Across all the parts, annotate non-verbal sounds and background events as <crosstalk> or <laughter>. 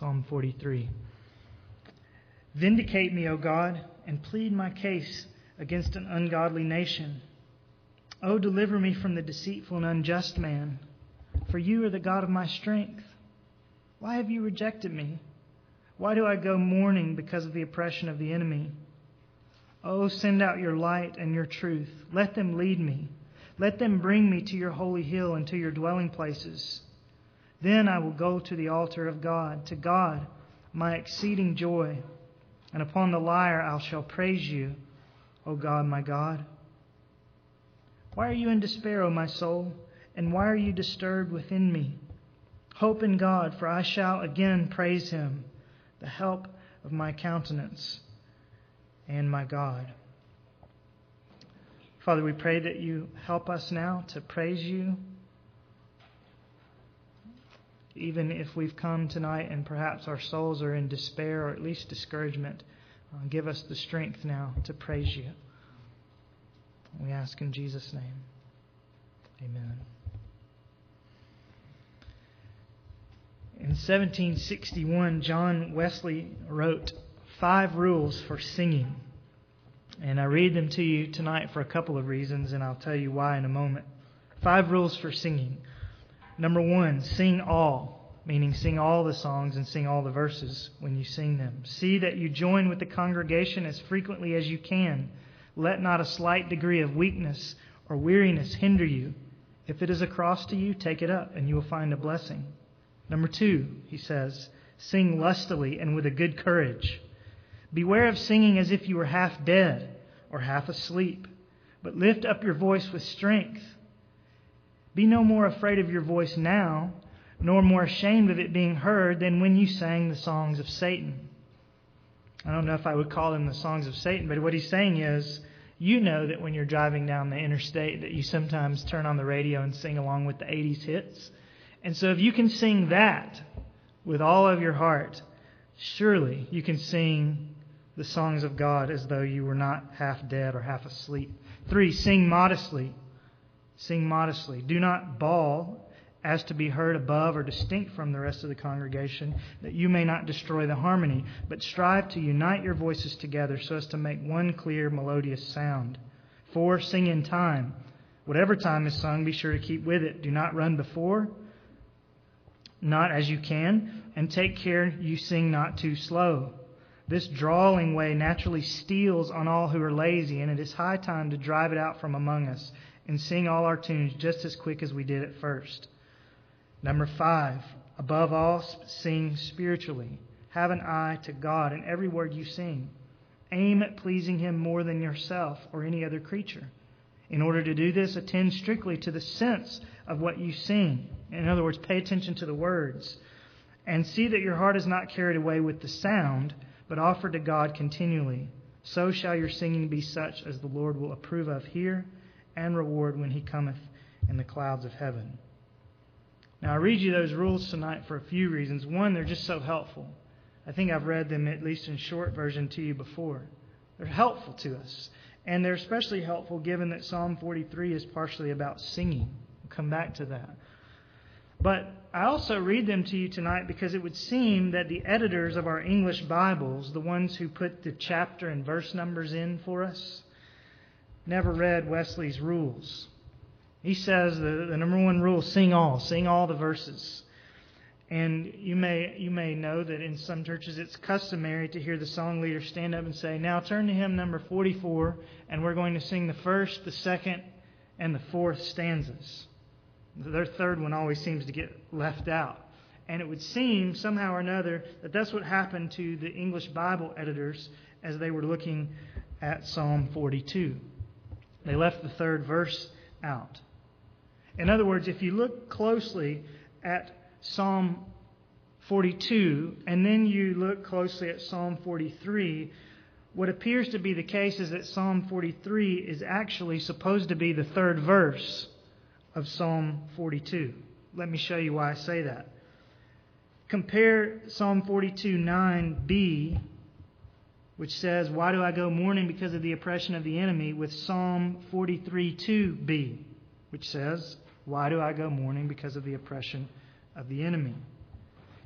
Psalm 43. Vindicate me, O God, and plead my case against an ungodly nation. O deliver me from the deceitful and unjust man, for you are the God of my strength. Why have you rejected me? Why do I go mourning because of the oppression of the enemy? Oh, send out your light and your truth. Let them lead me. Let them bring me to your holy hill and to your dwelling places. Then I will go to the altar of God, to God, my exceeding joy. And upon the lyre I shall praise you, O God, my God. Why are you in despair, O my soul? And why are you disturbed within me? Hope in God, for I shall again praise him, the help of my countenance and my God. Father, we pray that you help us now to praise you even if we've come tonight and perhaps our souls are in despair or at least discouragement, uh, give us the strength now to praise you. We ask in Jesus' name. Amen. In 1761, John Wesley wrote five rules for singing. And I read them to you tonight for a couple of reasons, and I'll tell you why in a moment. Five rules for singing. Number one, sing all, meaning sing all the songs and sing all the verses when you sing them. See that you join with the congregation as frequently as you can. Let not a slight degree of weakness or weariness hinder you. If it is a cross to you, take it up, and you will find a blessing. Number two, he says, sing lustily and with a good courage. Beware of singing as if you were half dead or half asleep, but lift up your voice with strength be no more afraid of your voice now, nor more ashamed of it being heard than when you sang the songs of Satan. I don't know if I would call them the songs of Satan, but what he's saying is, you know that when you're driving down the interstate that you sometimes turn on the radio and sing along with the 80s hits. And so if you can sing that with all of your heart, surely you can sing the songs of God as though you were not half dead or half asleep. Three, sing modestly. Sing modestly. Do not bawl as to be heard above or distinct from the rest of the congregation, that you may not destroy the harmony, but strive to unite your voices together so as to make one clear, melodious sound. Four, sing in time. Whatever time is sung, be sure to keep with it. Do not run before, not as you can, and take care you sing not too slow. This drawling way naturally steals on all who are lazy, and it is high time to drive it out from among us and sing all our tunes just as quick as we did at first. Number five, above all, sing spiritually. Have an eye to God in every word you sing. Aim at pleasing Him more than yourself or any other creature. In order to do this, attend strictly to the sense of what you sing. In other words, pay attention to the words. And see that your heart is not carried away with the sound, but offered to God continually. So shall your singing be such as the Lord will approve of here and reward when he cometh in the clouds of heaven. Now, I read you those rules tonight for a few reasons. One, they're just so helpful. I think I've read them, at least in short version, to you before. They're helpful to us. And they're especially helpful given that Psalm 43 is partially about singing. We'll come back to that. But I also read them to you tonight because it would seem that the editors of our English Bibles, the ones who put the chapter and verse numbers in for us, never read Wesley's rules. He says the, the number one rule sing all, sing all the verses. And you may you may know that in some churches it's customary to hear the song leader stand up and say, "Now turn to hymn number 44, and we're going to sing the first, the second, and the fourth stanzas." Their third one always seems to get left out. And it would seem somehow or another that that's what happened to the English Bible editors as they were looking at Psalm 42. They left the third verse out. In other words, if you look closely at Psalm 42 and then you look closely at Psalm 43, what appears to be the case is that Psalm 43 is actually supposed to be the third verse of Psalm 42. Let me show you why I say that. Compare Psalm 42 9b which says, Why do I go mourning because of the oppression of the enemy? with Psalm 43 2b, which says, Why do I go mourning because of the oppression of the enemy?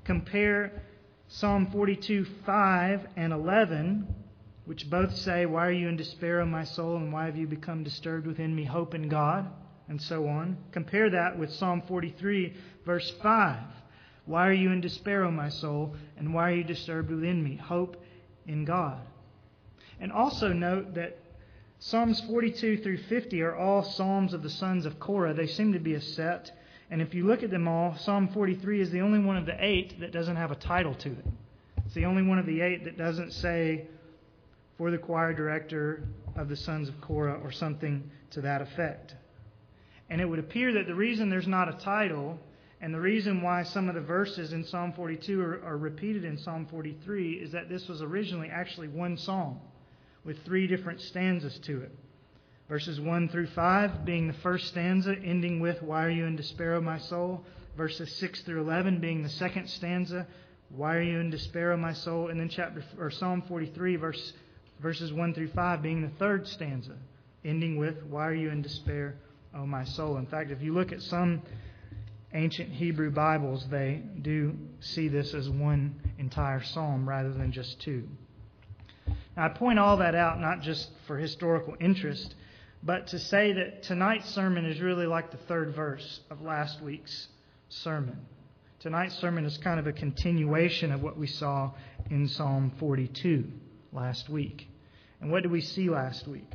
Compare Psalm 42, 5 and 11, which both say, Why are you in despair, O my soul, and why have you become disturbed within me? Hope in God, and so on. Compare that with Psalm 43, verse 5. Why are you in despair, O my soul, and why are you disturbed within me? Hope in God. And also note that Psalms 42 through 50 are all Psalms of the sons of Korah. They seem to be a set. And if you look at them all, Psalm 43 is the only one of the eight that doesn't have a title to it. It's the only one of the eight that doesn't say, for the choir director of the sons of Korah, or something to that effect. And it would appear that the reason there's not a title and the reason why some of the verses in Psalm 42 are, are, repeated in Psalm 43 is that this was originally actually one psalm with three different stanzas to it. Verses 1 through 5 being the first stanza, ending with, Why are you in despair, O my soul? Verses 6 through 11 being the second stanza, Why are you in despair, O my soul? And then chapter or Psalm 43, verse, verses 1 through 5 being the third stanza, ending with, Why are you in despair, O my soul? In fact, if you look at some ancient Hebrew Bibles, they do see this as one entire psalm rather than just two. Now, I point all that out not just for historical interest, but to say that tonight's sermon is really like the third verse of last week's sermon. Tonight's sermon is kind of a continuation of what we saw in Psalm 42 last week. And what did we see last week?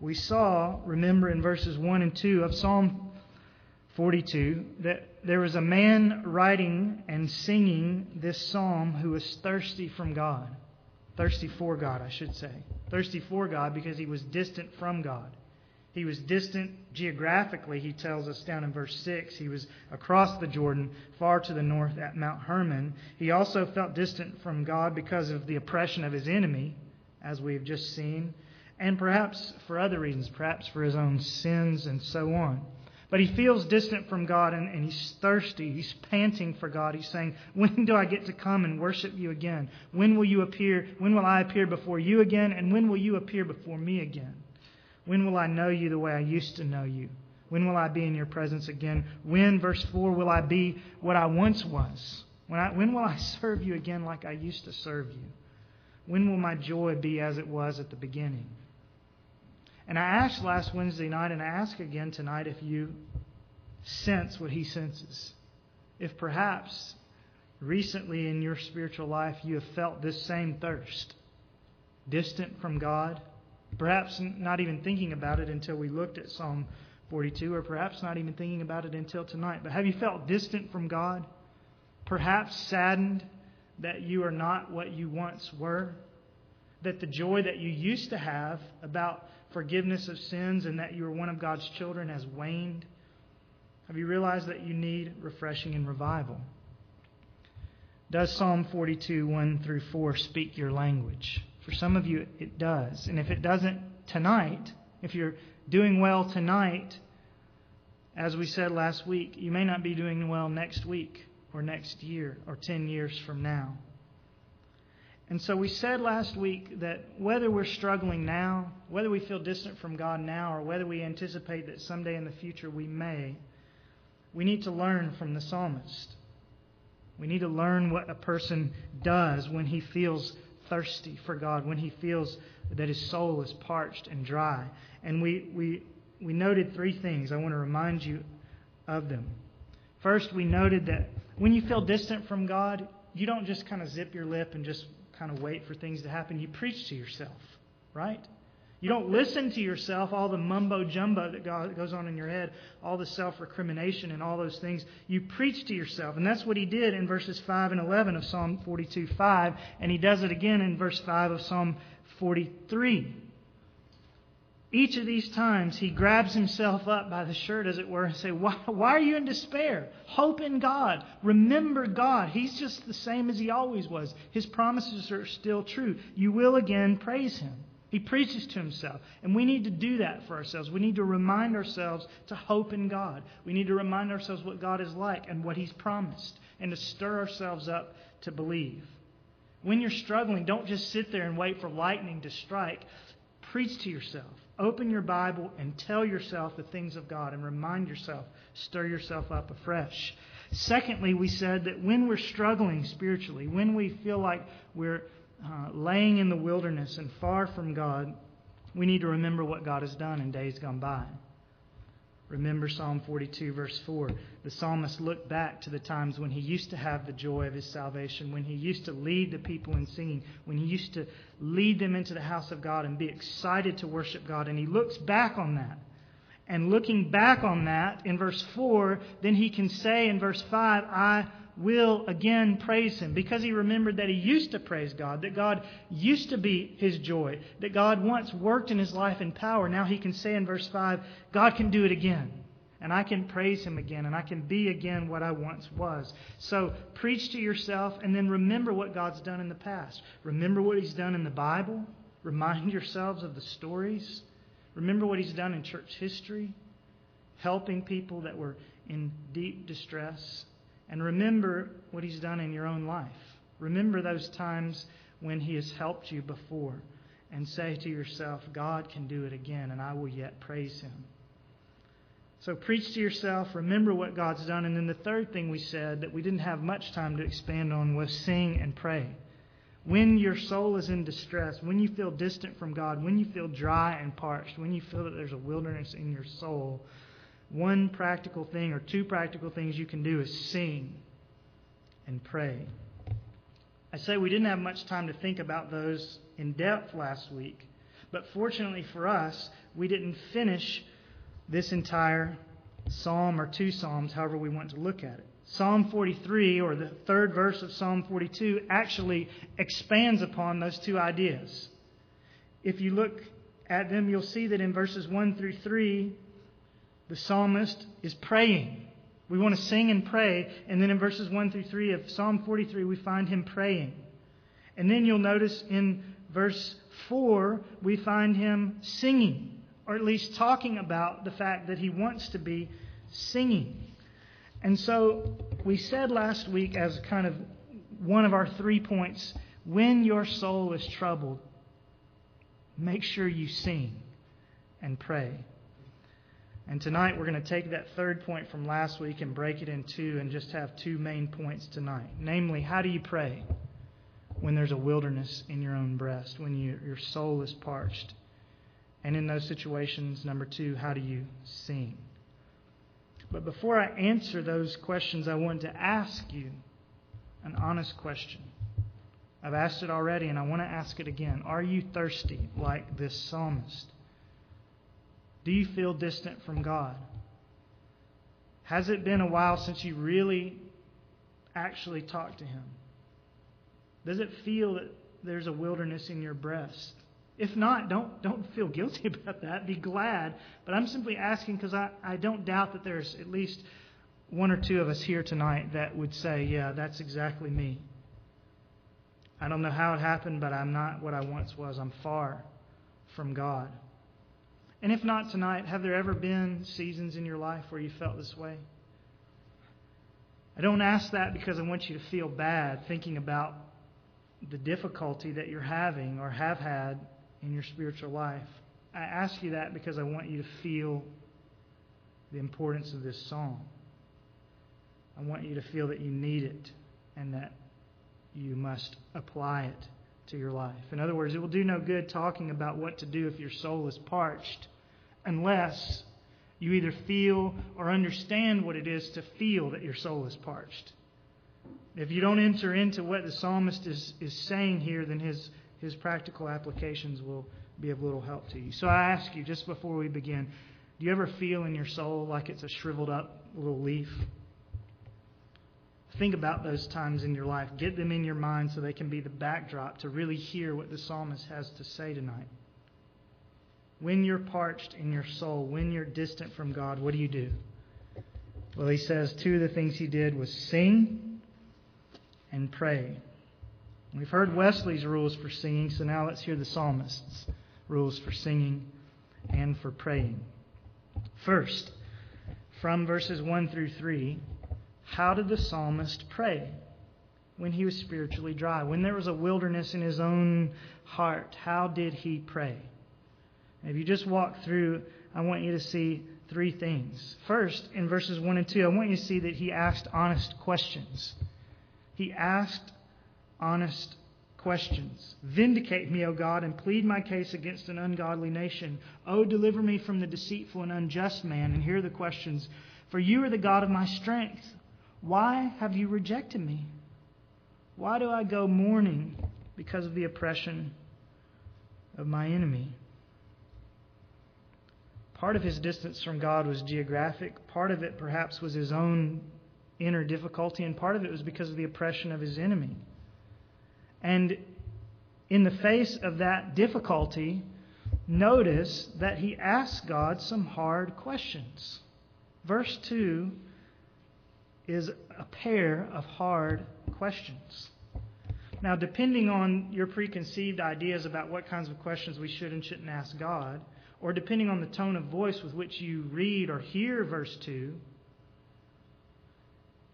We saw, remember in verses 1 and 2 of Psalm 42, that there was a man writing and singing this psalm who was thirsty from God. Thirsty for God, I should say. Thirsty for God because he was distant from God. He was distant geographically, he tells us down in verse 6. He was across the Jordan, far to the north at Mount Hermon. He also felt distant from God because of the oppression of his enemy, as we have just seen, and perhaps for other reasons, perhaps for his own sins and so on. But he feels distant from God and, and, he's thirsty. He's panting for God. He's saying, When do I get to come and worship you again? When will you appear? When will I appear before you again? And when will you appear before me again? When will I know you the way I used to know you? When will I be in your presence again? When, verse 4, will I be what I once was? When, I, when will I <laughs> serve you again like I used to serve you? When will my joy be as it was at the beginning? And I asked last Wednesday night, and I ask again tonight if you sense what he senses. If perhaps recently in your spiritual life you have felt this same thirst, distant from God, perhaps not even thinking about it until we looked at Psalm 42, or perhaps not even thinking about it until tonight. But have you felt distant from God? Perhaps saddened that you are not what you once were? That the joy that you used to have about forgiveness of sins and that you are one of God's children has waned? Have you realized that you need refreshing and revival? Does Psalm 42, 1 through 4 speak your language? For some of you, it does. And if it doesn't tonight, if you're doing well tonight, as we said last week, you may not be doing well next week or next year or 10 years from now. And so we said last week that whether we're struggling now, whether we feel distant from God now, or whether we anticipate that someday in the future we may, we need to learn from the psalmist. We need to learn what a person does when he feels thirsty for God, when he feels that his soul is parched and dry. And we, we, we noted three things. I want to remind you of them. First, we noted that when you feel distant from God, you don't just kind of zip your lip and just kind of wait for things to happen. You preach to yourself, right? You don't listen to yourself, all the mumbo jumbo that goes on in your head, all the self recrimination and all those things. You preach to yourself. And that's what he did in verses 5 and 11 of Psalm 42 5. And he does it again in verse 5 of Psalm 43. Each of these times, he grabs himself up by the shirt, as it were, and say, why, why are you in despair? Hope in God. Remember God. He's just the same as he always was. His promises are still true. You will again praise him. He preaches to himself. And we need to do that for ourselves. We need to remind ourselves to hope in God. We need to remind ourselves what God is like and what he's promised, and to stir ourselves up to believe. When you're struggling, don't just sit there and wait for lightning to strike. Preach to yourself. Open your Bible and tell yourself the things of God and remind yourself, stir yourself up afresh. Secondly, we said that when we're struggling spiritually, when we feel like we're uh, laying in the wilderness and far from God, we need to remember what God has done in days gone by. Remember Psalm 42, verse 4. The psalmist looked back to the times when he used to have the joy of his salvation, when he used to lead the people in singing, when he used to lead them into the house of God and be excited to worship God. And he looks back on that. And looking back on that in verse 4, then he can say in verse 5, I will again praise him because he remembered that he used to praise God, that God used to be his joy, that God once worked in his life in power. Now he can say in verse 5, God can do it again. And I can praise him again, and I can be again what I once was. So preach to yourself, and then remember what God's done in the past. Remember what he's done in the Bible. Remind yourselves of the stories. Remember what he's done in church history, helping people that were in deep distress. And remember what He's done in your own life. Remember those times when He has helped you before. And say to yourself, God can do it again, and I will yet praise Him. So preach to yourself, remember what God's done. And then the third thing we said that we didn't have much time to expand on was sing and pray. When your soul is in distress, when you feel distant from God, when you feel dry and parched, when you feel that there's a wilderness in your soul, one practical thing or two practical things you can do is sing and pray. I say we didn't have much time to think about those in depth last week, but fortunately for us, we didn't finish this entire psalm or two psalms, however we want to look at it. Psalm 43, or the third verse of Psalm 42, actually expands upon those two ideas. If you look at them, you'll see that in verses 1 through 3, the psalmist is praying. We want to sing and pray. And then in verses 1 through 3 of Psalm 43, we find him praying. And then you'll notice in verse 4, we find him singing, or at least talking about the fact that he wants to be singing. And so we said last week, as kind of one of our three points, when your soul is troubled, make sure you sing and pray. And tonight we're going to take that third point from last week and break it in two and just have two main points tonight. Namely, how do you pray when there's a wilderness in your own breast, when you, your soul is parched? And in those situations, number two, how do you sing? But before I answer those questions, I want to ask you an honest question. I've asked it already, and I want to ask it again. Are you thirsty like this psalmist? Do you feel distant from God? Has it been a while since you really actually talked to Him? Does it feel that there's a wilderness in your breast? If not, don't, don't feel guilty <laughs> about that. Be glad. But I'm simply asking because I, I don't doubt that there's at least one or two of us here tonight that would say, Yeah, that's exactly me. I don't know how it happened, but I'm not what I once was. I'm far from God. And if not tonight, have there ever been seasons in your life where you felt this way? I don't ask that because I want you to feel bad thinking about the difficulty that you're having or have had in your spiritual life. I ask you that because I want you to feel the importance of this song. I want you to feel that you need it and that you must apply it to your life. In other words, it will do no good talking about what to do if your soul is parched unless you either feel or understand what it is to feel that your soul is parched. If you don't enter into what the psalmist is, is saying here, then his, his practical applications will be of little help to you. So I ask you, just before we begin, do you ever feel in your soul like it's a shriveled up little leaf? Think about those times in your life. Get them in your mind so they can be the backdrop to really hear what the psalmist has to say tonight. When you're parched in your soul, when you're distant from God, what do you do? Well, he says two of the things he did was sing and pray. We've heard Wesley's rules for singing, so now let's hear the psalmist's rules for singing and for praying. First, from verses 1 through 3, how did the psalmist pray when he was spiritually dry? When there was a wilderness in his own heart, how did he pray? If you just walk through, I want you to see three things. First, in verses 1 and 2, I want you to see that he asked honest questions. He asked honest questions. Vindicate me, O God, and plead my case against an ungodly nation. O deliver me from the deceitful and unjust man. And here are the questions For you are the God of my strength. Why have you rejected me? Why do I go mourning because of the oppression of my enemy? Part of his distance from God was geographic, part of it perhaps was his own inner difficulty, and part of it was because of the oppression of his enemy. And in the face of that difficulty, notice that he asks God some hard questions. Verse 2 is a pair of hard questions. Now, depending on your preconceived ideas about what kinds of questions we should and shouldn't ask God, or depending on the tone of voice with which you read or hear verse 2,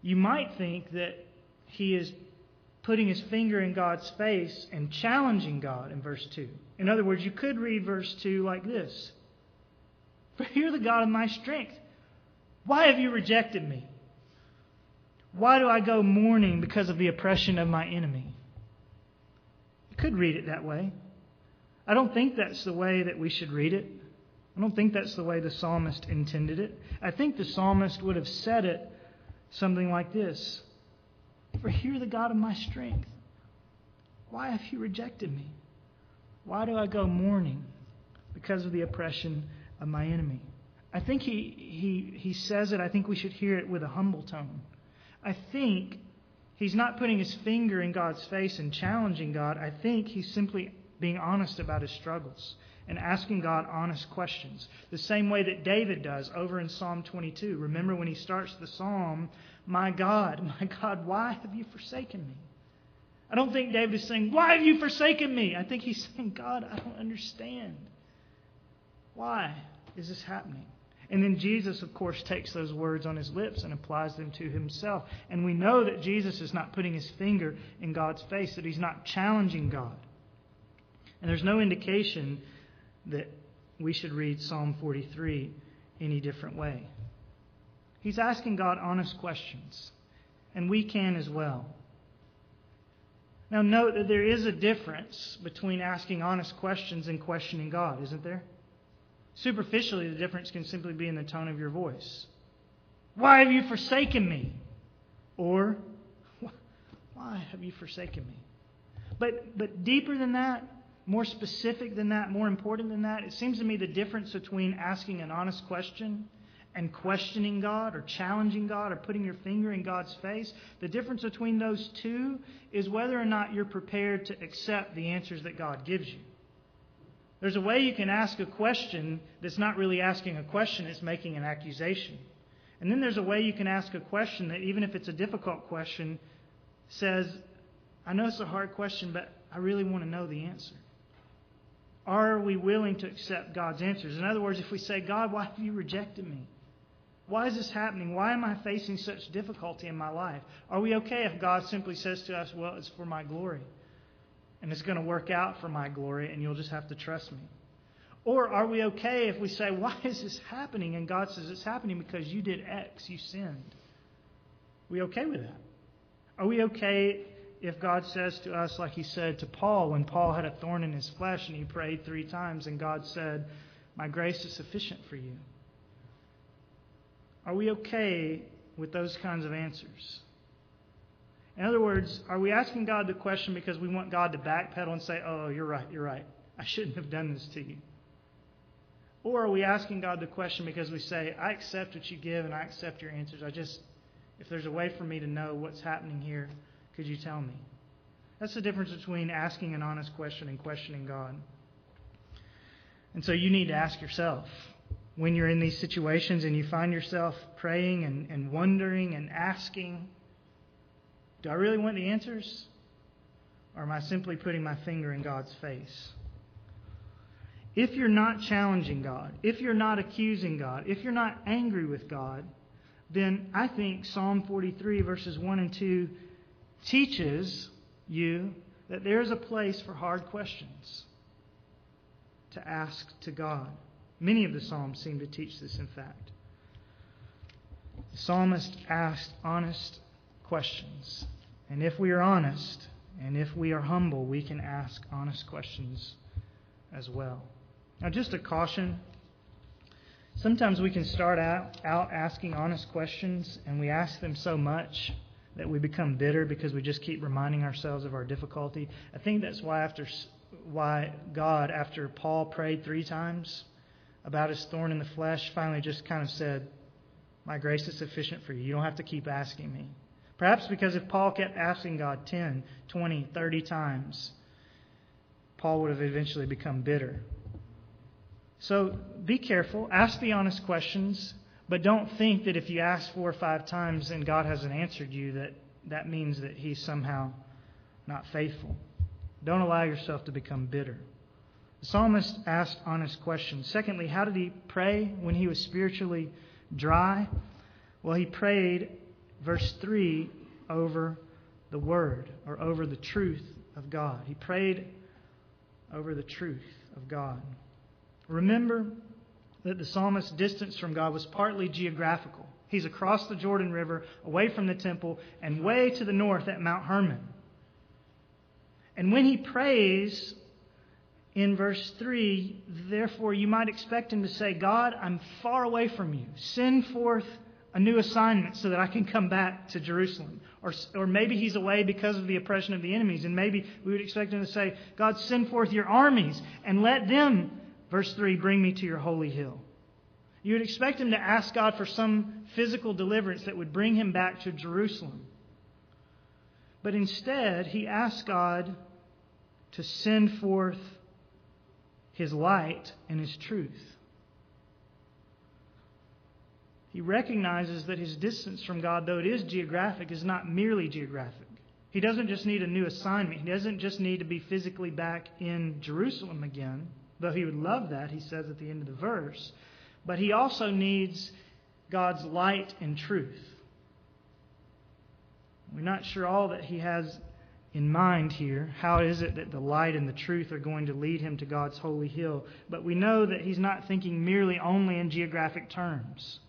you might think that he is putting his finger in God's face and challenging God in verse 2. In other words, you could read verse 2 like this For you're the God of my strength. Why have you rejected me? Why do I go mourning because of the oppression of my enemy? You could read it that way. I don't think that's the way that we should read it. I don't think that's the way the psalmist intended it. I think the psalmist would have said it something like this For you're the God of my strength. Why have you rejected me? Why do I go mourning? Because of the oppression of my enemy. I think he, he, he says it, I think we should hear it with a humble tone. I think he's not putting his finger in God's face and challenging God. I think he's simply being honest about his struggles and asking God honest questions. The same way that David does over in Psalm 22. Remember when he starts the psalm, My God, my God, why have you forsaken me? I don't think David is saying, Why have you forsaken me? I think he's saying, God, I don't understand. Why is this happening? And then Jesus, of course, takes those words on his lips and applies them to himself. And we know that Jesus is not putting his finger in God's face, that he's not challenging God. And there's no indication that we should read Psalm 43 any different way. He's asking God honest questions, and we can as well. Now, note that there is a difference between asking honest questions and questioning God, isn't there? Superficially, the difference can simply be in the tone of your voice. Why have you forsaken me? Or, <laughs> why have you forsaken me? But, but deeper than that, more specific than that, more important than that, it seems to me the difference between asking an honest question and questioning God or challenging God or putting your finger in God's face, the difference between those two is whether or not you're prepared to accept the answers that God gives you. There's a way you can ask a question that's not really asking a question, it's making an accusation. And then there's a way you can ask a question that, even if it's a difficult question, says, I know it's a hard question, but I really want to know the answer. Are we willing to accept God's answers? In other words, if we say, God, why have you rejected me? Why is this happening? Why am I facing such difficulty in my life? Are we okay if God simply says to us, Well, it's for my glory? and it's going to work out for my glory, and you'll just have to trust me? Or are we okay if we say, Why is this happening? And God says, It's happening because you did X, you sinned. Are we okay with that? Are we okay if God says to us, like He said to Paul, when Paul had a thorn in his flesh and he prayed three times, and God said, My grace is sufficient for you? Are we okay with those kinds of answers? In other words, are we asking God the question because we want God to backpedal and say, oh, you're right, you're right. I shouldn't have done this to you? Or are we asking God the question because we say, I accept what you give and I accept your answers. I just, if there's a way for me to know what's happening here, could you tell me? That's the difference between asking an honest question and questioning God. And so you need to ask yourself when you're in these situations and you find yourself praying and, and wondering and asking, do I really want the answers? Or am I simply putting my finger in God's face? If you're not challenging God, if you're not accusing God, if you're not angry with God, then I think Psalm 43, verses 1 and 2, teaches you that there is a place for hard questions to ask to God. Many of the Psalms seem to teach this, in fact. The psalmist asked honest questions. And if we are honest, and if we are humble, we can ask honest questions as well. Now, just a caution. Sometimes we can start out, out asking honest questions, and we ask them so much that we become bitter because we just keep reminding ourselves of our difficulty. I think that's why after why God, after Paul prayed three times about his thorn in the flesh, finally just kind of said, "My grace is sufficient for you. You don't have to keep asking me." Perhaps because if Paul kept asking God 10, 20, 30 times, Paul would have eventually become bitter. So be careful, ask the honest questions, but don't think that if you ask four or five times and God hasn't answered you, that that means that He's somehow not faithful. Don't allow yourself to become bitter. The psalmist asked honest questions. Secondly, how did he pray when he was spiritually dry? Well, he prayed, verse 3, over the Word or over the truth of God. He prayed over the truth of God. Remember that the psalmist's distance from God was partly geographical. He's across the Jordan River, away from the temple, and way to the north at Mount Hermon. And when he prays in verse 3, therefore you might expect him to say, God, I'm far away from you. Send forth a new assignment so that I can come back to Jerusalem. Or, or maybe he's away because of the oppression of the enemies. And maybe we would expect him to say, God, send forth your armies and let them, verse 3, bring me to your holy hill. You would expect him to ask God for some physical deliverance that would bring him back to Jerusalem. But instead, he asks God to send forth his light and his truth. He recognizes that his distance from God, though it is geographic, is not merely geographic. He doesn't just need a new assignment. He doesn't just need to be physically back in Jerusalem again, though he would love that, he says at the end of the verse. But he also needs God's light and truth. We're not sure all that he has in mind here. How is it that the light and the truth are going to lead him to God's holy hill? But we know that he's not thinking merely only in geographic terms.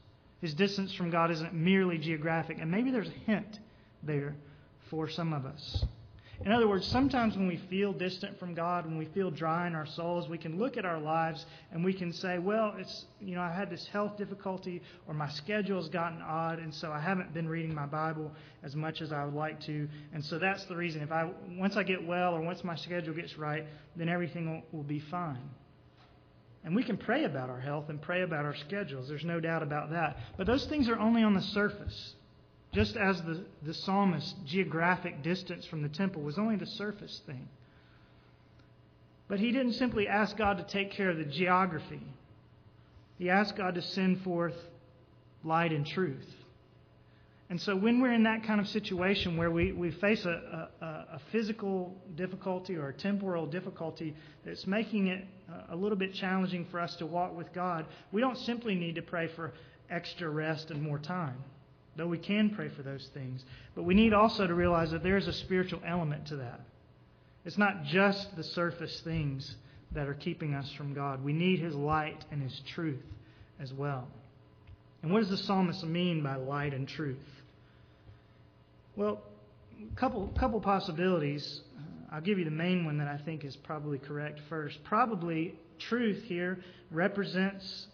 His distance from God isn't merely geographic. And maybe there's a hint there for some of us. In other words, sometimes when we feel distant from God, when we feel dry in our souls, we can look at our lives and we can say, well, it's, you know, I had this health difficulty or my schedule's gotten odd and so I haven't been reading my Bible as much as I would like to. And so that's the reason. If I, once I get well or once my schedule gets right, then everything will, will be fine. And we can pray about our health and pray about our schedules. There's no doubt about that. But those things are only on the surface. Just as the, the psalmist's geographic distance from the temple was only the surface thing. But he didn't simply ask God to take care of the geography, he asked God to send forth light and truth. And so, when we're in that kind of situation where we, we face a, a, a physical difficulty or a temporal difficulty that's making it a little bit challenging for us to walk with God, we don't simply need to pray for extra rest and more time, though we can pray for those things. But we need also to realize that there is a spiritual element to that. It's not just the surface things that are keeping us from God. We need His light and His truth as well. And what does the psalmist mean by light and truth? Well, a couple, couple possibilities. I'll give you the main one that I think is probably correct first. Probably truth here represents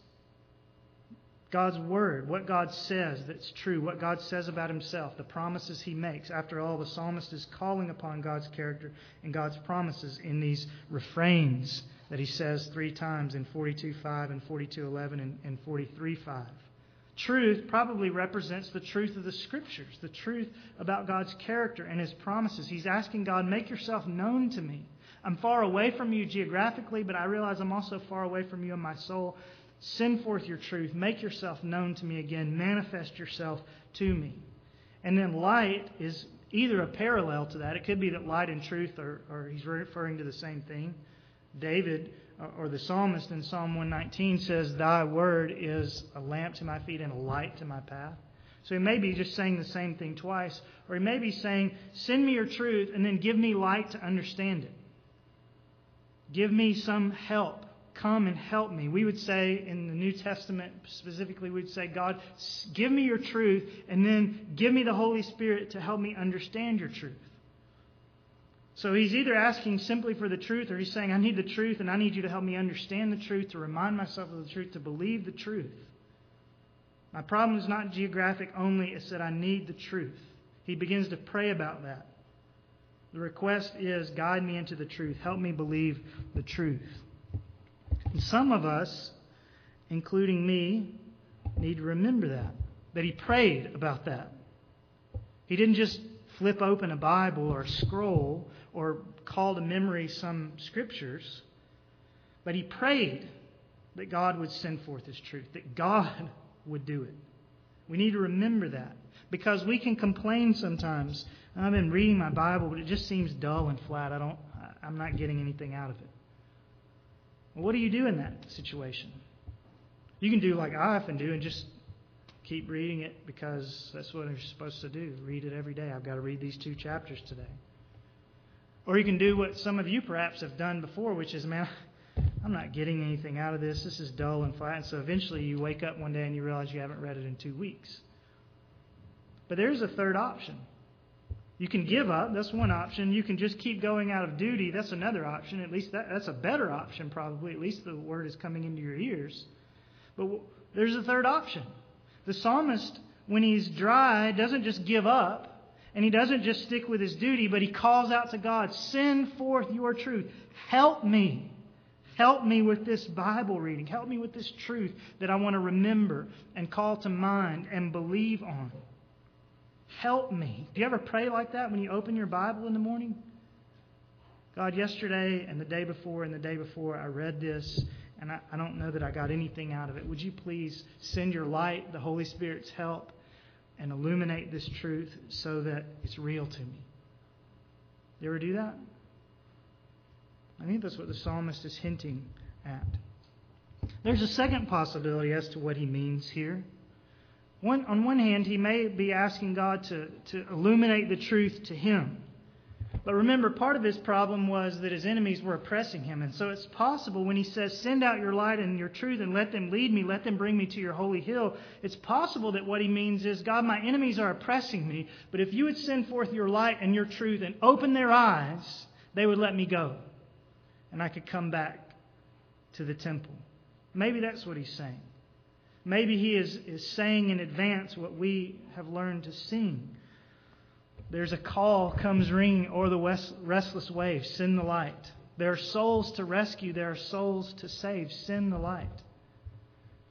God's word, what God says that's true, what God says about himself, the promises he makes. After all, the psalmist is calling upon God's character and God's promises in these refrains that he says three times in 42.5 and 42.11 and, and 43.5. Truth probably represents the truth of the Scriptures, the truth about God's character and His promises. He's asking God, make yourself known to me. I'm far away from you geographically, but I realize I'm also far away from you in my soul. Send forth your truth. Make yourself known to me again. Manifest yourself to me. And then light is either a parallel to that. It could be that light and truth are, are he's referring to the same thing. David uh, or the psalmist in Psalm 119 says, Thy word is a lamp to my feet and a light to my path. So he may be just saying the same thing twice, or he may be saying, Send me your truth and then give me light to understand it. Give me some help come and help me. We would say in the New Testament specifically, we'd say, God, give me your truth, and then give me the Holy Spirit to help me understand your truth. So he's either asking simply for the truth, or he's saying, I need the truth, and I need you to help me understand the truth, to remind myself of the truth, to believe the truth. My problem is not geographic only, it's that I need the truth. He begins to pray about that. The request is guide me into the truth, help me believe the truth. And some of us, including me, need to remember that. That he prayed about that. He didn't just flip open a Bible or scroll or call to memory some scriptures, but he prayed that God would send forth his truth, that God <laughs> would do it. We need to remember that because we can complain sometimes. I've been reading my Bible, but it just seems dull and flat. I don't, I'm not getting anything out of it. What do you do in that situation? You can do like I often do and just keep reading it because that's what you're supposed to do. Read it every day. I've got to read these two chapters today. Or you can do what some of you perhaps have done before, which is, man, I'm not getting anything out of this. This is dull and flat. And so eventually you wake up one day and you realize you haven't read it in two weeks. But there's a third option. You can give up. That's one option. You can just keep going out of duty. That's another option. At least that, that's a better option, probably. At least the word is coming into your ears. But there's a third option. The psalmist, when he's dry, doesn't just give up. And he doesn't just stick with his duty, but he calls out to God, Send forth your truth. Help me. Help me with this Bible reading. Help me with this truth that I want to remember and call to mind and believe on. Help me. Do you ever pray like that when you open your Bible in the morning? God, yesterday and the day before and the day before, I read this and I, I don't know that I got anything out of it. Would you please send your light, the Holy Spirit's help, and illuminate this truth so that it's real to me? You ever do that? I think that's what the psalmist is hinting at. There's a second possibility as to what he means here. One, on one hand, he may be asking God to, to illuminate the truth to him. But remember, part of his problem was that his enemies were oppressing him. And so it's possible when he says, Send out your light and your truth and let them lead me, let them bring me to your holy hill. It's possible that what he means is, God, my enemies are oppressing me, but if you would send forth your light and your truth and open their eyes, they would let me go and I could come back to the temple. Maybe that's what he's saying. Maybe he is, is saying in advance what we have learned to sing. There's a call comes ringing o'er the west, restless waves. Send the light. There are souls to rescue. There are souls to save. Send the light.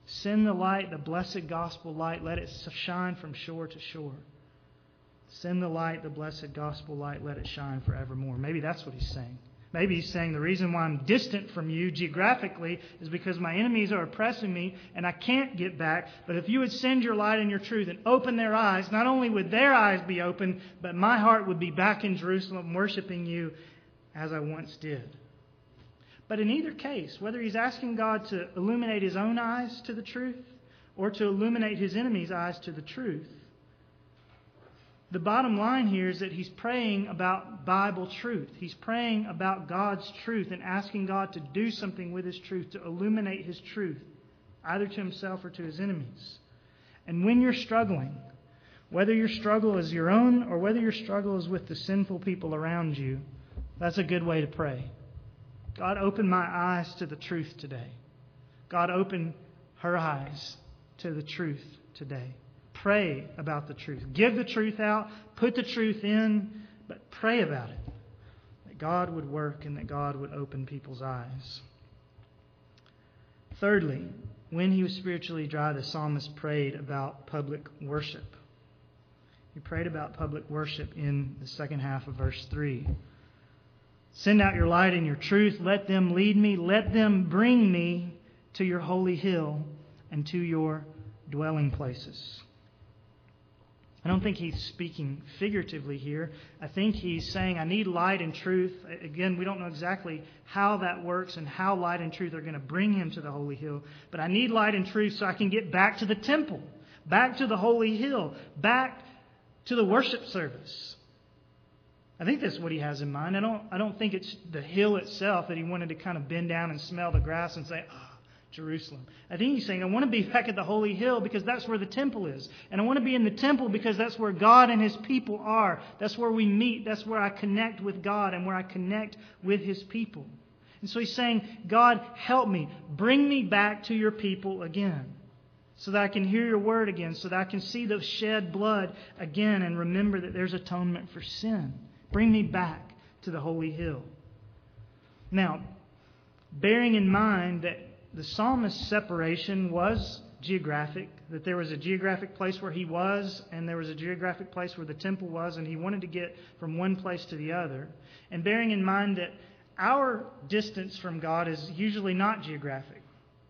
Send the light, the blessed gospel light. Let it shine from shore to shore. Send the light, the blessed gospel light. Let it shine forevermore. Maybe that's what he's saying. Maybe he's saying the reason why I'm distant from you geographically is because my enemies are oppressing me and I can't get back. But if you would send your light and your truth and open their eyes, not only would their eyes be open, but my heart would be back in Jerusalem worshiping you as I once did. But in either case, whether he's asking God to illuminate his own eyes to the truth or to illuminate his enemies' eyes to the truth, the bottom line here is that he's praying about Bible truth. He's praying about God's truth and asking God to do something with his truth, to illuminate his truth, either to himself or to his enemies. And when you're struggling, whether your struggle is your own or whether your struggle is with the sinful people around you, that's a good way to pray. God, open my eyes to the truth today. God, open her eyes to the truth today. Pray about the truth. Give the truth out, put the truth in, but pray about it. That God would work and that God would open people's eyes. Thirdly, when he was spiritually dry, the psalmist prayed about public worship. He prayed about public worship in the second half of verse 3. Send out your light and your truth. Let them lead me. Let them bring me to your holy hill and to your dwelling places. I don't think he's speaking figuratively here. I think he's saying, I need light and truth. Again, we don't know exactly how that works and how light and truth are going to bring him to the holy hill. But I need light and truth so I can get back to the temple, back to the holy hill, back to the worship service. I think that's what he has in mind. I don't, I don't think it's the hill itself that he wanted to kind of bend down and smell the grass and say, ah, Jerusalem. I think he's saying, I want to be back at the holy hill because that's where the temple is. And I want to be in the temple because that's where God and his people are. That's where we meet. That's where I connect with God and where I connect with his people. And so he's saying, God, help me. Bring me back to your people again so that I can hear your word again, so that I can see the shed blood again and remember that there's atonement for sin. Bring me back to the holy hill. Now, bearing in mind that the psalmist's separation was geographic, that there was a geographic place where he was, and there was a geographic place where the temple was, and he wanted to get from one place to the other. And bearing in mind that our distance from God is usually not geographic,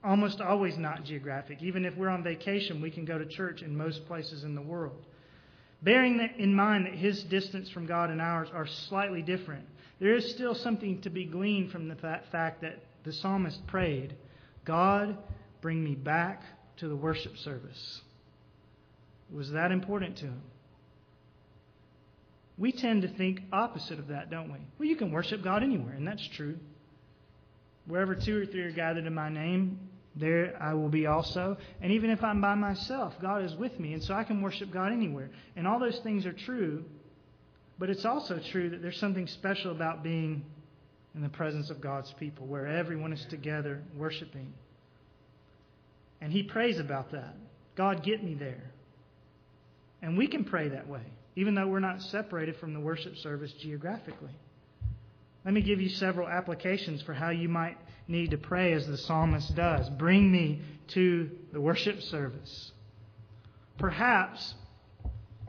almost always not geographic. Even if we're on vacation, we can go to church in most places in the world. Bearing in mind that his distance from God and ours are slightly different, there is still something to be gleaned from the fact that the psalmist prayed, God, bring me back to the worship service. Was that important to him? We tend to think opposite of that, don't we? Well, you can worship God anywhere, and that's true. Wherever two or three are gathered in my name, there I will be also. And even if I'm by myself, God is with me, and so I can worship God anywhere. And all those things are true, but it's also true that there's something special about being in the presence of God's people, where everyone is together worshiping. And he prays about that. God, get me there. And we can pray that way, even though we're not separated from the worship service geographically. Let me give you several applications for how you might need to pray as the psalmist does. Bring me to the worship service. Perhaps,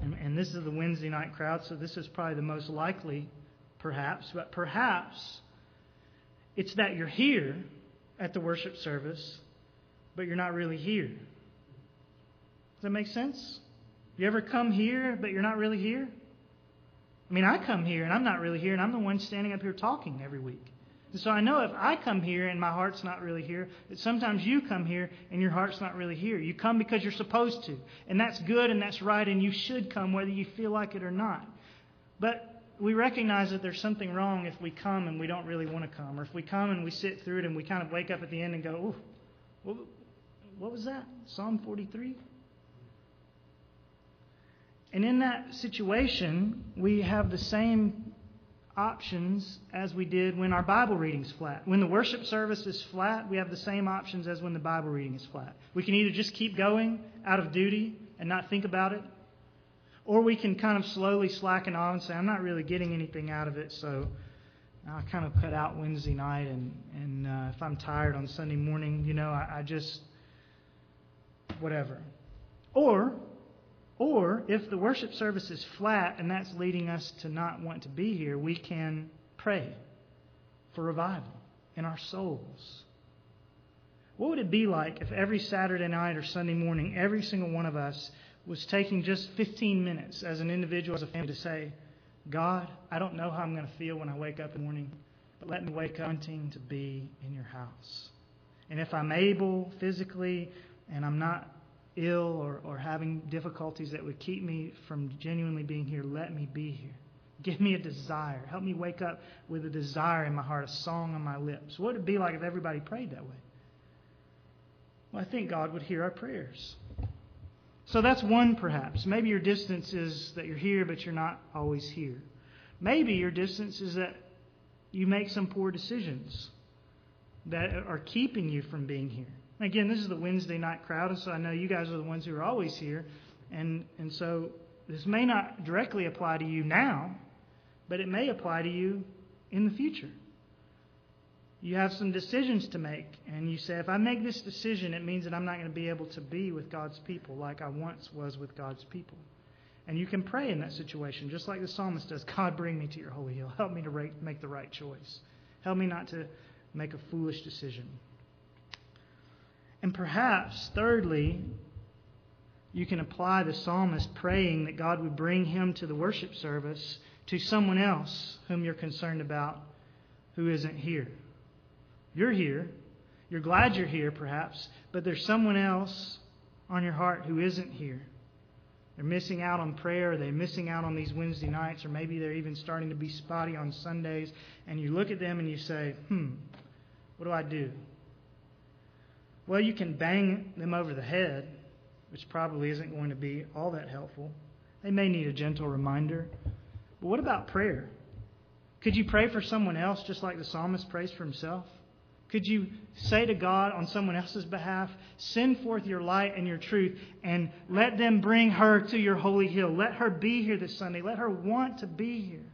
and, this is the Wednesday night crowd, so this is probably the most likely, perhaps, but perhaps it's that you're here at the worship service, but you're not really here. Does that make sense? You ever come here, but you're not really here? I mean, I come here and I'm not really here, and I'm the one standing up here talking every week. And so I know if I come here and my heart's not really here, that sometimes you come here and your heart's not really here. You come because you're supposed to. And that's good and that's right, and you should come whether you feel like it or not. But we recognize that there's something wrong if we come and we don't really want to come, or if we come and we sit through it and we kind of wake up at the end and go, "Ooh, what was that? Psalm 43?" And in that situation, we have the same options as we did when our Bible reading's flat. When the worship service is flat, we have the same options as when the Bible reading is flat. We can either just keep going out of duty and not think about it, or we can kind of slowly slacken off and say, I'm not really getting anything out of it, so I'll kind of cut out Wednesday night, and, and uh, if I'm tired on Sunday morning, you know, I, I just, whatever. Or or if the worship service is flat and that's leading us to not want to be here, we can pray for revival in our souls. What would it be like if every Saturday night or Sunday morning, every single one of us was taking just 15 minutes as an individual, as a family, to say, God, I don't know how I'm going to feel when I wake up in the morning, but let me wake up wanting to be in your house. And if I'm able physically and I'm not ill or, or having difficulties that would keep me from genuinely being here, let me be here. Give me a desire. Help me wake up with a desire in my heart, a song on my lips. What would it be like if everybody prayed that way? Well, I think God would hear our prayers. So that's one, perhaps. Maybe your distance is that you're here, but you're not always here. Maybe your distance is that you make some poor decisions that are keeping you from being here. Again, this is the Wednesday night crowd, and so I know you guys are the ones who are always here. And, and so this may not directly apply to you now, but it may apply to you in the future. You have some decisions to make, and you say, if I make this decision, it means that I'm not going to be able to be with God's people like I once was with God's people. And you can pray in that situation, just like the psalmist does <laughs> God, bring me to your holy hill. Help me to make the right choice. Help me not to make a foolish decision. And perhaps, thirdly, you can apply the psalmist praying that God would bring him to the worship service to someone else whom you're concerned about who isn't here. You're here. You're glad you're here, perhaps, but there's someone else on your heart who isn't here. They're missing out on prayer. They're missing out on these Wednesday nights, or maybe they're even starting to be spotty on Sundays. And you look at them and you say, hmm, what do I do? Well, you can bang them over the head, which probably isn't going to be all that helpful. They may need a gentle reminder. But what about prayer? Could you pray for someone else just like the psalmist prays for himself? Could you say to God on someone else's behalf, Send forth your light and your truth, and let them bring her to your holy hill? Let her be here this Sunday. Let her want to be here.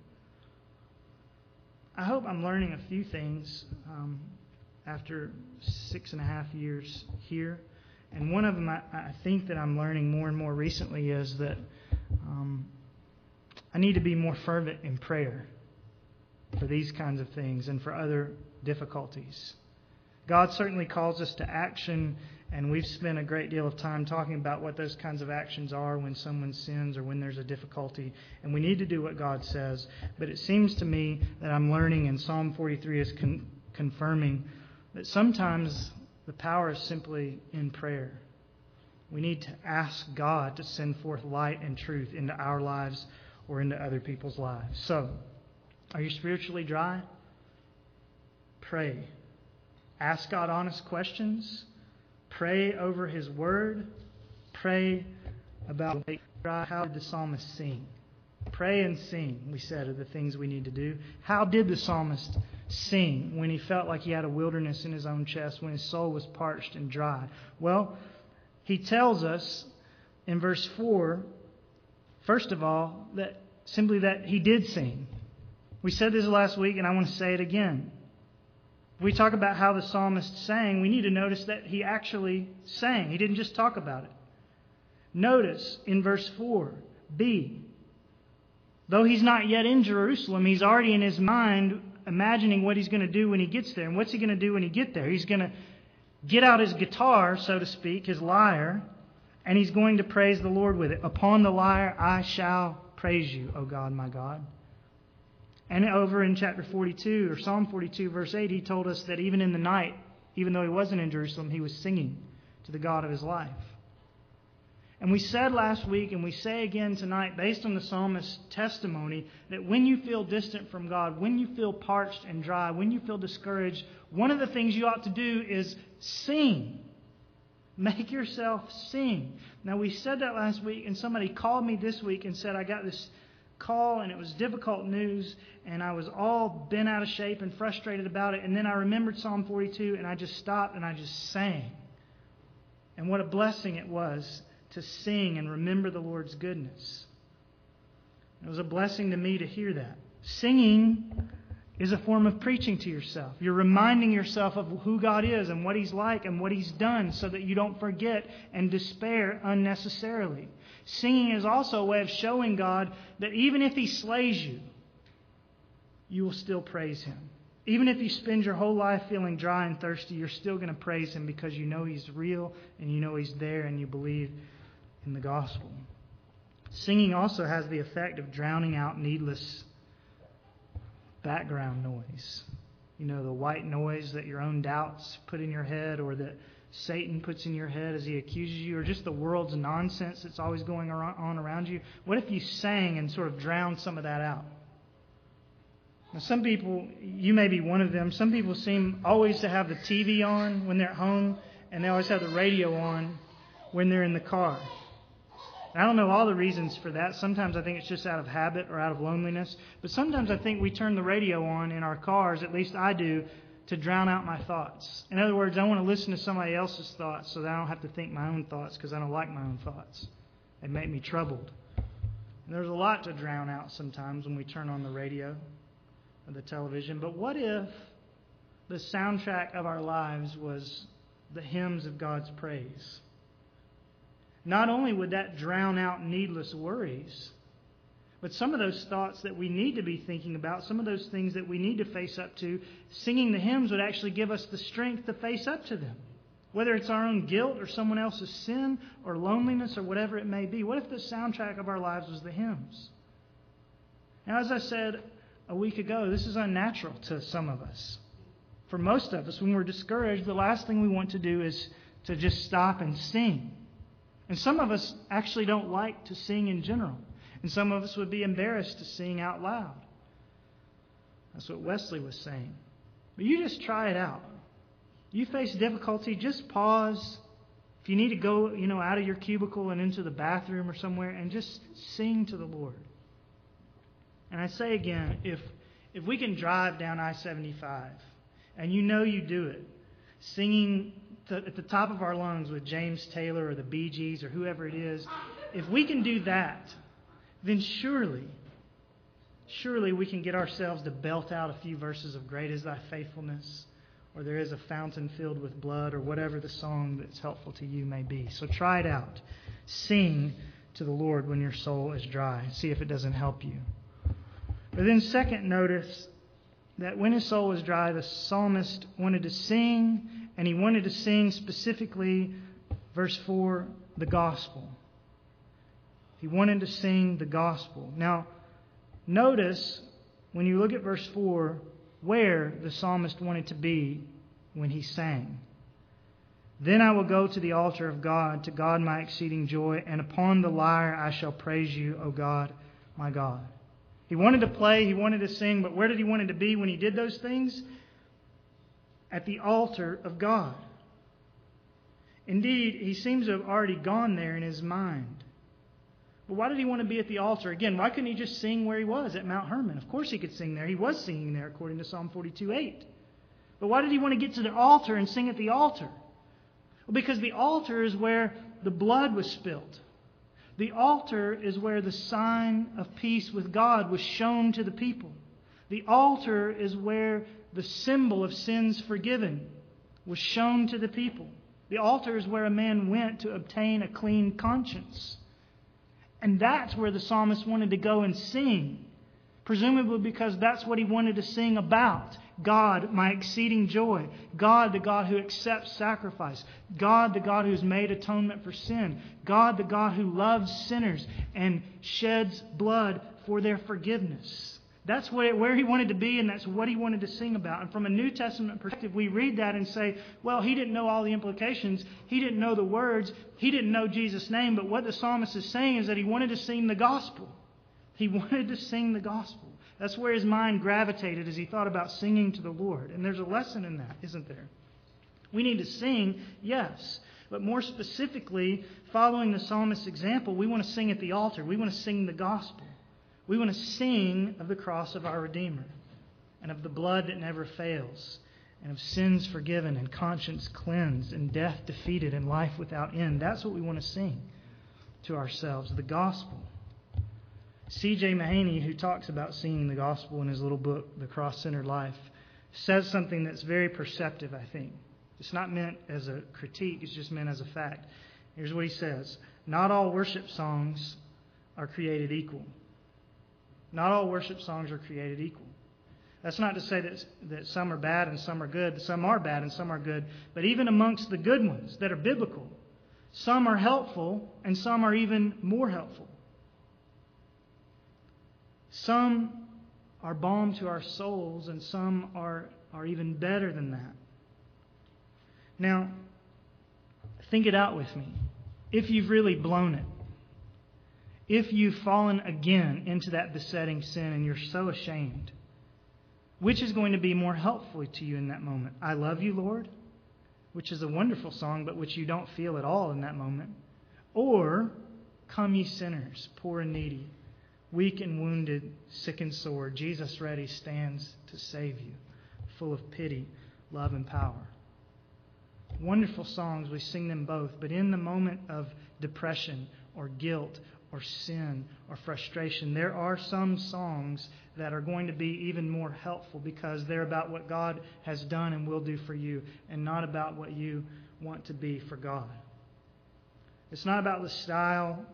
I hope I'm learning a few things um, after six and a half years here. And one of them I, I, think that I'm learning more and more recently is that um, I need to be more fervent in prayer for these kinds of things and for other difficulties. God certainly calls us to action, and we've spent a great deal of time talking about what those kinds of actions are when someone sins or when there's a difficulty, and we need to do what God says. But it seems to me that I'm learning, and Psalm 43 is con- confirming that sometimes the power is simply in prayer. We need to ask God to send forth light and truth into our lives or into other people's lives. So, are you spiritually dry? Pray. Ask God honest questions. Pray over His Word. Pray about how did the psalmist sing. Pray and sing, we said, are the things we need to do. How did the psalmist sing when he felt like he had a wilderness in his own chest, when his soul was parched and dry? Well, he tells us in verse 4, first of all, that simply that he did sing. We said this last week, and I want to say it again. If we talk about how the psalmist sang, we need to notice that he actually sang. He didn't just talk about it. Notice in verse 4 B, though he's not yet in Jerusalem, he's already in his mind imagining what he's going to do when he gets there. And what's he going to do when he gets there? He's going to get out his guitar, so to speak, his lyre, and he's going to praise the Lord with it. Upon the lyre I shall praise you, O God, my God. And over in chapter 42, or Psalm 42, verse 8, he told us that even in the night, even though he wasn't in Jerusalem, he was singing to the God of his life. And we said last week, and we say again tonight, based on the psalmist's testimony, that when you feel distant from God, when you feel parched and dry, when you feel discouraged, one of the things you ought to do is sing. Make yourself sing. Now, we said that last week, and somebody called me this week and said, I got this call and it was difficult news and I was all bent out of shape and frustrated about it. And then I remembered Psalm 42 and I just stopped and I just sang. And what a blessing it was to sing and remember the Lord's goodness. It was a blessing to me to hear that. Singing is a form of preaching to yourself. You're reminding yourself of who God is and what He's like and what He's done so that you don't forget and despair unnecessarily. Singing is also a way of showing God that even if He slays you, you will still praise Him. Even if you spend your whole life feeling dry and thirsty, you're still going to praise Him because you know He's real and you know He's there and you believe in the gospel. Singing also has the effect of drowning out needless background noise. You know, the white noise that your own doubts put in your head or that Satan puts in your head as he accuses you, or just the world's nonsense that's always going on around you? What if you sang and sort of drowned some of that out? Now, some people, you may be one of them, some people seem always to have the TV on when they're at home, and they always have the radio on when they're in the car. I don't know all the reasons for that. Sometimes I think it's just out of habit or out of loneliness. But sometimes I think we turn the radio on in our cars, at least I do, to drown out my thoughts. In other words, I want to listen to somebody else's thoughts so that I don't have to think my own thoughts because I don't like my own thoughts. They make me troubled. And there's a lot to drown out sometimes when we turn on the radio or the television. But what if the soundtrack of our lives was the hymns of God's praise? Not only would that drown out needless worries, but some of those thoughts that we need to be thinking about, some of those things that we need to face up to, singing the hymns would actually give us the strength to face up to them. Whether it's our own guilt or someone else's sin or loneliness or whatever it may be. What if the soundtrack of our lives was the hymns? Now, as I said a week ago, this is unnatural to some of us. For most of us, when we're discouraged, the last thing we want to do is to just stop and sing. And some of us actually don't like to sing in general. And some of us would be embarrassed to sing out loud. That's what Wesley was saying. But you just try it out. You face difficulty, just pause. If you need to go, you know, out of your cubicle and into the bathroom or somewhere and just sing to the Lord. And I say again, if if we can drive down I-75 and you know you do it, singing at the top of our lungs with James Taylor or the Bee Gees or whoever it is, if we can do that, then surely, surely we can get ourselves to belt out a few verses of Great is Thy Faithfulness, or There is a Fountain Filled with Blood, or whatever the song that's helpful to you may be. So try it out. Sing to the Lord when your soul is dry. See if it doesn't help you. But then, second, notice that when his soul was dry, the psalmist wanted to sing, and he wanted to sing specifically, verse 4, the gospel. He wanted to sing the gospel. Now, notice when you look at verse 4 where the psalmist wanted to be when he sang. Then I will go to the altar of God, to God my exceeding joy, and upon the lyre I shall praise you, O God, my God. He wanted to play, he wanted to sing, but where did he want to be when he did those things? At the altar of God. Indeed, he seems to have already gone there in his mind. But why did he want to be at the altar? Again, why couldn't he just sing where he was at Mount Hermon? Of course he could sing there. He was singing there according to Psalm 42 8. But why did he want to get to the altar and sing at the altar? Well, because the altar is where the blood was spilt. The altar is where the sign of peace with God was shown to the people. The altar is where the symbol of sins forgiven was shown to the people. The altar is where a man went to obtain a clean conscience. And that's where the psalmist wanted to go and sing, presumably because that's what he wanted to sing about. God, my exceeding joy. God, the God who accepts sacrifice. God, the God who's made atonement for sin. God, the God who loves sinners and sheds blood for their forgiveness. That's where he wanted to be, and that's what he wanted to sing about. And from a New Testament perspective, we read that and say, well, he didn't know all the implications. He didn't know the words. He didn't know Jesus' name. But what the psalmist is saying is that he wanted to sing the gospel. He <laughs> wanted to sing the gospel. That's where his mind gravitated as he thought about singing to the Lord. And there's a lesson in that, isn't there? We need to sing, yes. But more specifically, following the psalmist's example, we want to sing at the altar. We want to sing the gospel. We want to sing of the cross of our Redeemer and of the blood that never fails and of sins forgiven and conscience cleansed and death defeated and life without end. That's what we want to sing to ourselves the gospel. C.J. Mahaney, who talks about singing the gospel in his little book, The Cross Centered Life, says something that's very perceptive, I think. It's not meant as a critique, it's just meant as a fact. Here's what he says Not all worship songs are created equal. Not all worship songs are created equal. That's not to say that, that some are bad and some are good. Some are bad and some are good. But even amongst the good ones that are biblical, some are helpful and some are even more helpful. Some are balm to our souls, and some are, are even better than that. Now, think it out with me. If you've really blown it, if you've fallen again into that besetting sin and you're so ashamed, which is going to be more helpful to you in that moment? I love you, Lord, which is a wonderful song, but which you don't feel at all in that moment. Or, Come, ye sinners, poor and needy Weak and wounded, sick and sore, Jesus ready stands to save you, full of pity, love, and power. Wonderful songs, we sing them both, but in the moment of depression or guilt or sin or frustration, there are some songs that are going to be even more helpful because they're about what God has done and will do for you and not about what you want to be for God. It's not about the style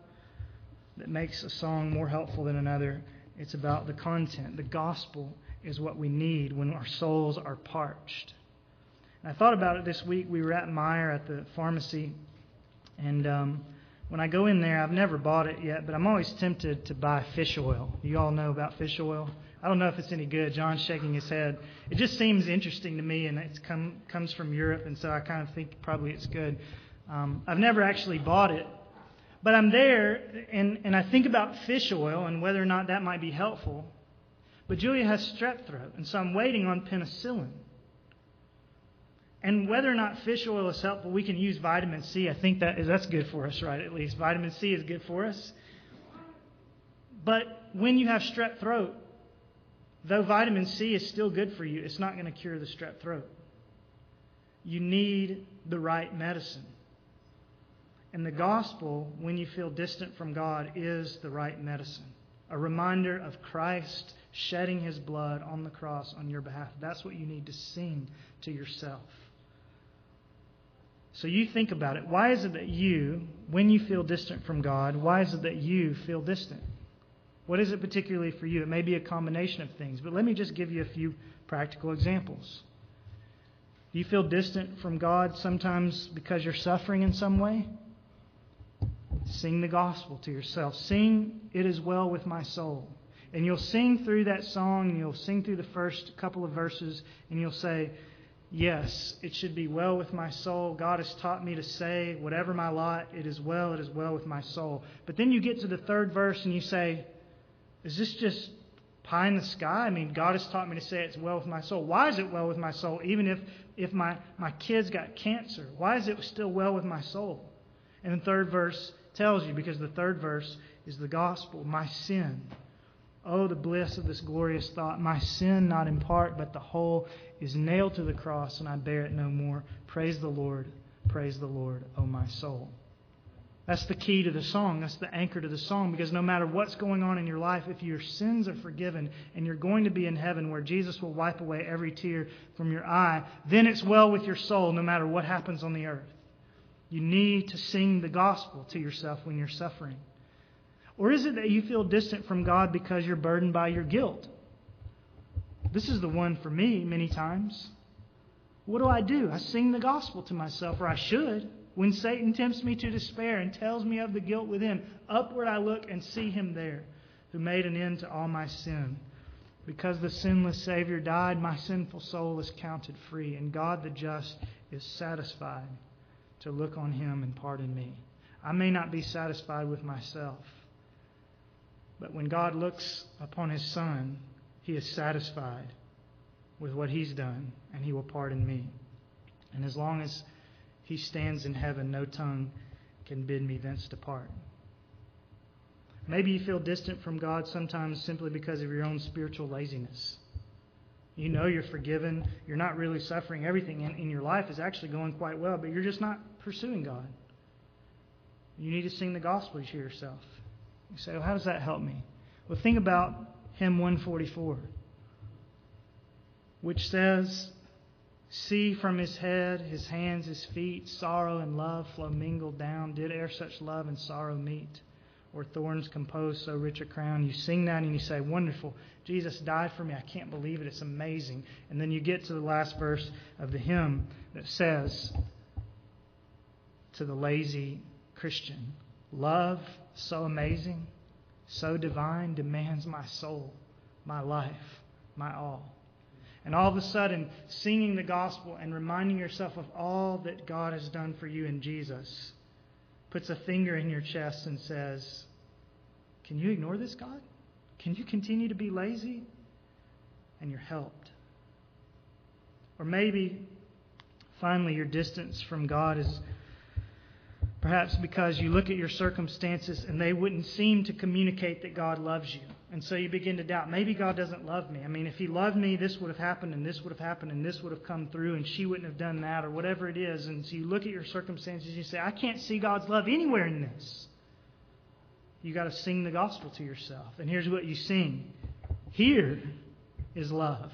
that makes a song more helpful than another. It's about the content. The gospel is what we need when our souls are parched. And I thought about it this week. We were at Meijer at the pharmacy, and um, when I go in there, I've never bought it yet, but I'm always tempted to buy fish oil. You all know about fish oil. I don't know if it's any good. John's shaking his head. It just seems interesting to me, and it come, comes from Europe, and so I kind of think probably it's good. Um, I've never actually bought it But I'm there, and, and I think about fish oil and whether or not that might be helpful. But Julia has strep throat, and so I'm waiting on penicillin. And whether or not fish oil is helpful, we can use vitamin C. I think that is, that's good for us, right? At least vitamin C is good for us. But when you have strep throat, though vitamin C is still good for you, it's not going to cure the strep throat. You need the right medicine. And the gospel, when you feel distant from God, is the right medicine. A reminder of Christ shedding his blood on the cross on your behalf. That's what you need to sing to yourself. So you think about it. Why is it that you, when you feel distant from God, why is it that you feel distant? What is it particularly for you? It may be a combination of things, but let me just give you a few practical examples. Do you feel distant from God sometimes because you're suffering in some way? Sing the gospel to yourself. Sing, It is well with my soul. And you'll sing through that song, and you'll sing through the first couple of verses, and you'll say, Yes, it should be well with my soul. God has taught me to say, whatever my lot, it is well, it is well with my soul. But then you get to the third verse and you say, Is this just pie in the sky? I mean, God has taught me to say it's well with my soul. Why is it well with my soul? Even if, if my, my kids got cancer, why is it still well with my soul? And the third verse tells you, because the third verse is the gospel, my sin. Oh, the bliss of this glorious thought. My sin, not in part, but the whole, is nailed to the cross, and I bear it no more. Praise the Lord. Praise the Lord, O oh my soul. That's the key to the song. That's the anchor to the song. Because no matter what's going on in your life, if your sins are forgiven and you're going to be in heaven where Jesus will wipe away every tear from your eye, then it's well with your soul no matter what happens on the earth. You need to sing the gospel to yourself when you're suffering. Or is it that you feel distant from God because you're burdened by your guilt? This is the one for me many times. What do I do? I sing the gospel to myself, or I should. When Satan tempts me to despair and tells me of the guilt within, upward I look and see him there, who made an end to all my sin. Because the sinless Savior died, my sinful soul is counted free, and God the just is satisfied to look on him and pardon me. I may not be satisfied with myself, but when God looks upon his Son, he is satisfied with what he's done, and he will pardon me. And as long as he stands in heaven, no tongue can bid me thence depart. Maybe you feel distant from God sometimes simply because of your own spiritual laziness. You know you're forgiven. You're not really suffering. Everything in, in your life is actually going quite well, but you're just not pursuing God. You need to sing the gospel to yourself. You say, well, how does that help me? Well, think about hymn 144, which says, See from his head, his hands, his feet, sorrow and love flow mingled down. Did e'er such love and sorrow meet? Or thorns compose so rich a crown? You sing that and you say, Wonderful. Jesus died for me. I can't believe it. It's amazing. And then you get to the last verse of the hymn that says to the lazy Christian, Love so amazing so divine demands my soul, my life, my all. And all of a sudden, singing the gospel and reminding yourself of all that God has done for you in Jesus puts a finger in your chest and says, Can you ignore this, God? Can you continue to be lazy? And you're helped. Or maybe, finally, your distance from God is Perhaps because you look at your circumstances and they wouldn't seem to communicate that God loves you. And so you begin to doubt, maybe God doesn't love me. I mean, if He loved me, this would have happened, and this would have happened, and this would have come through, and she wouldn't have done that, or whatever it is. And so you look at your circumstances and you say, I can't see God's love anywhere in this. You got to sing the gospel to yourself. And here's what you sing Here is love.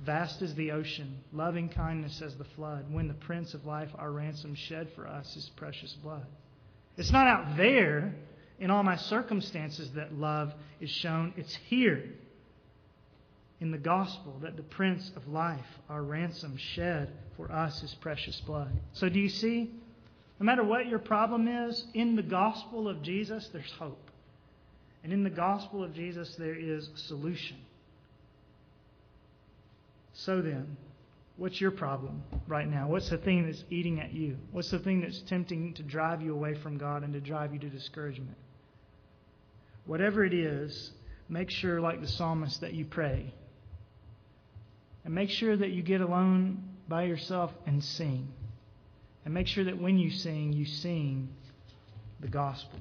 Vast as the ocean, loving kindness as the flood, when the Prince of Life, our ransom, shed for us his precious blood. It's not out there in all my circumstances that love is shown, it's here in the gospel that the Prince of Life, our ransom, shed for us his precious blood. So, do you see? No matter what your problem is, in the gospel of Jesus, there's hope. And in the gospel of Jesus, there is solution. So then, What's your problem right now? What's the thing that's eating at you? What's the thing that's tempting to drive you away from God and to drive you to discouragement? Whatever it is, make sure, like the psalmist, that you pray. And make sure that you get alone by yourself and sing. And make sure that when you sing, you sing the gospel.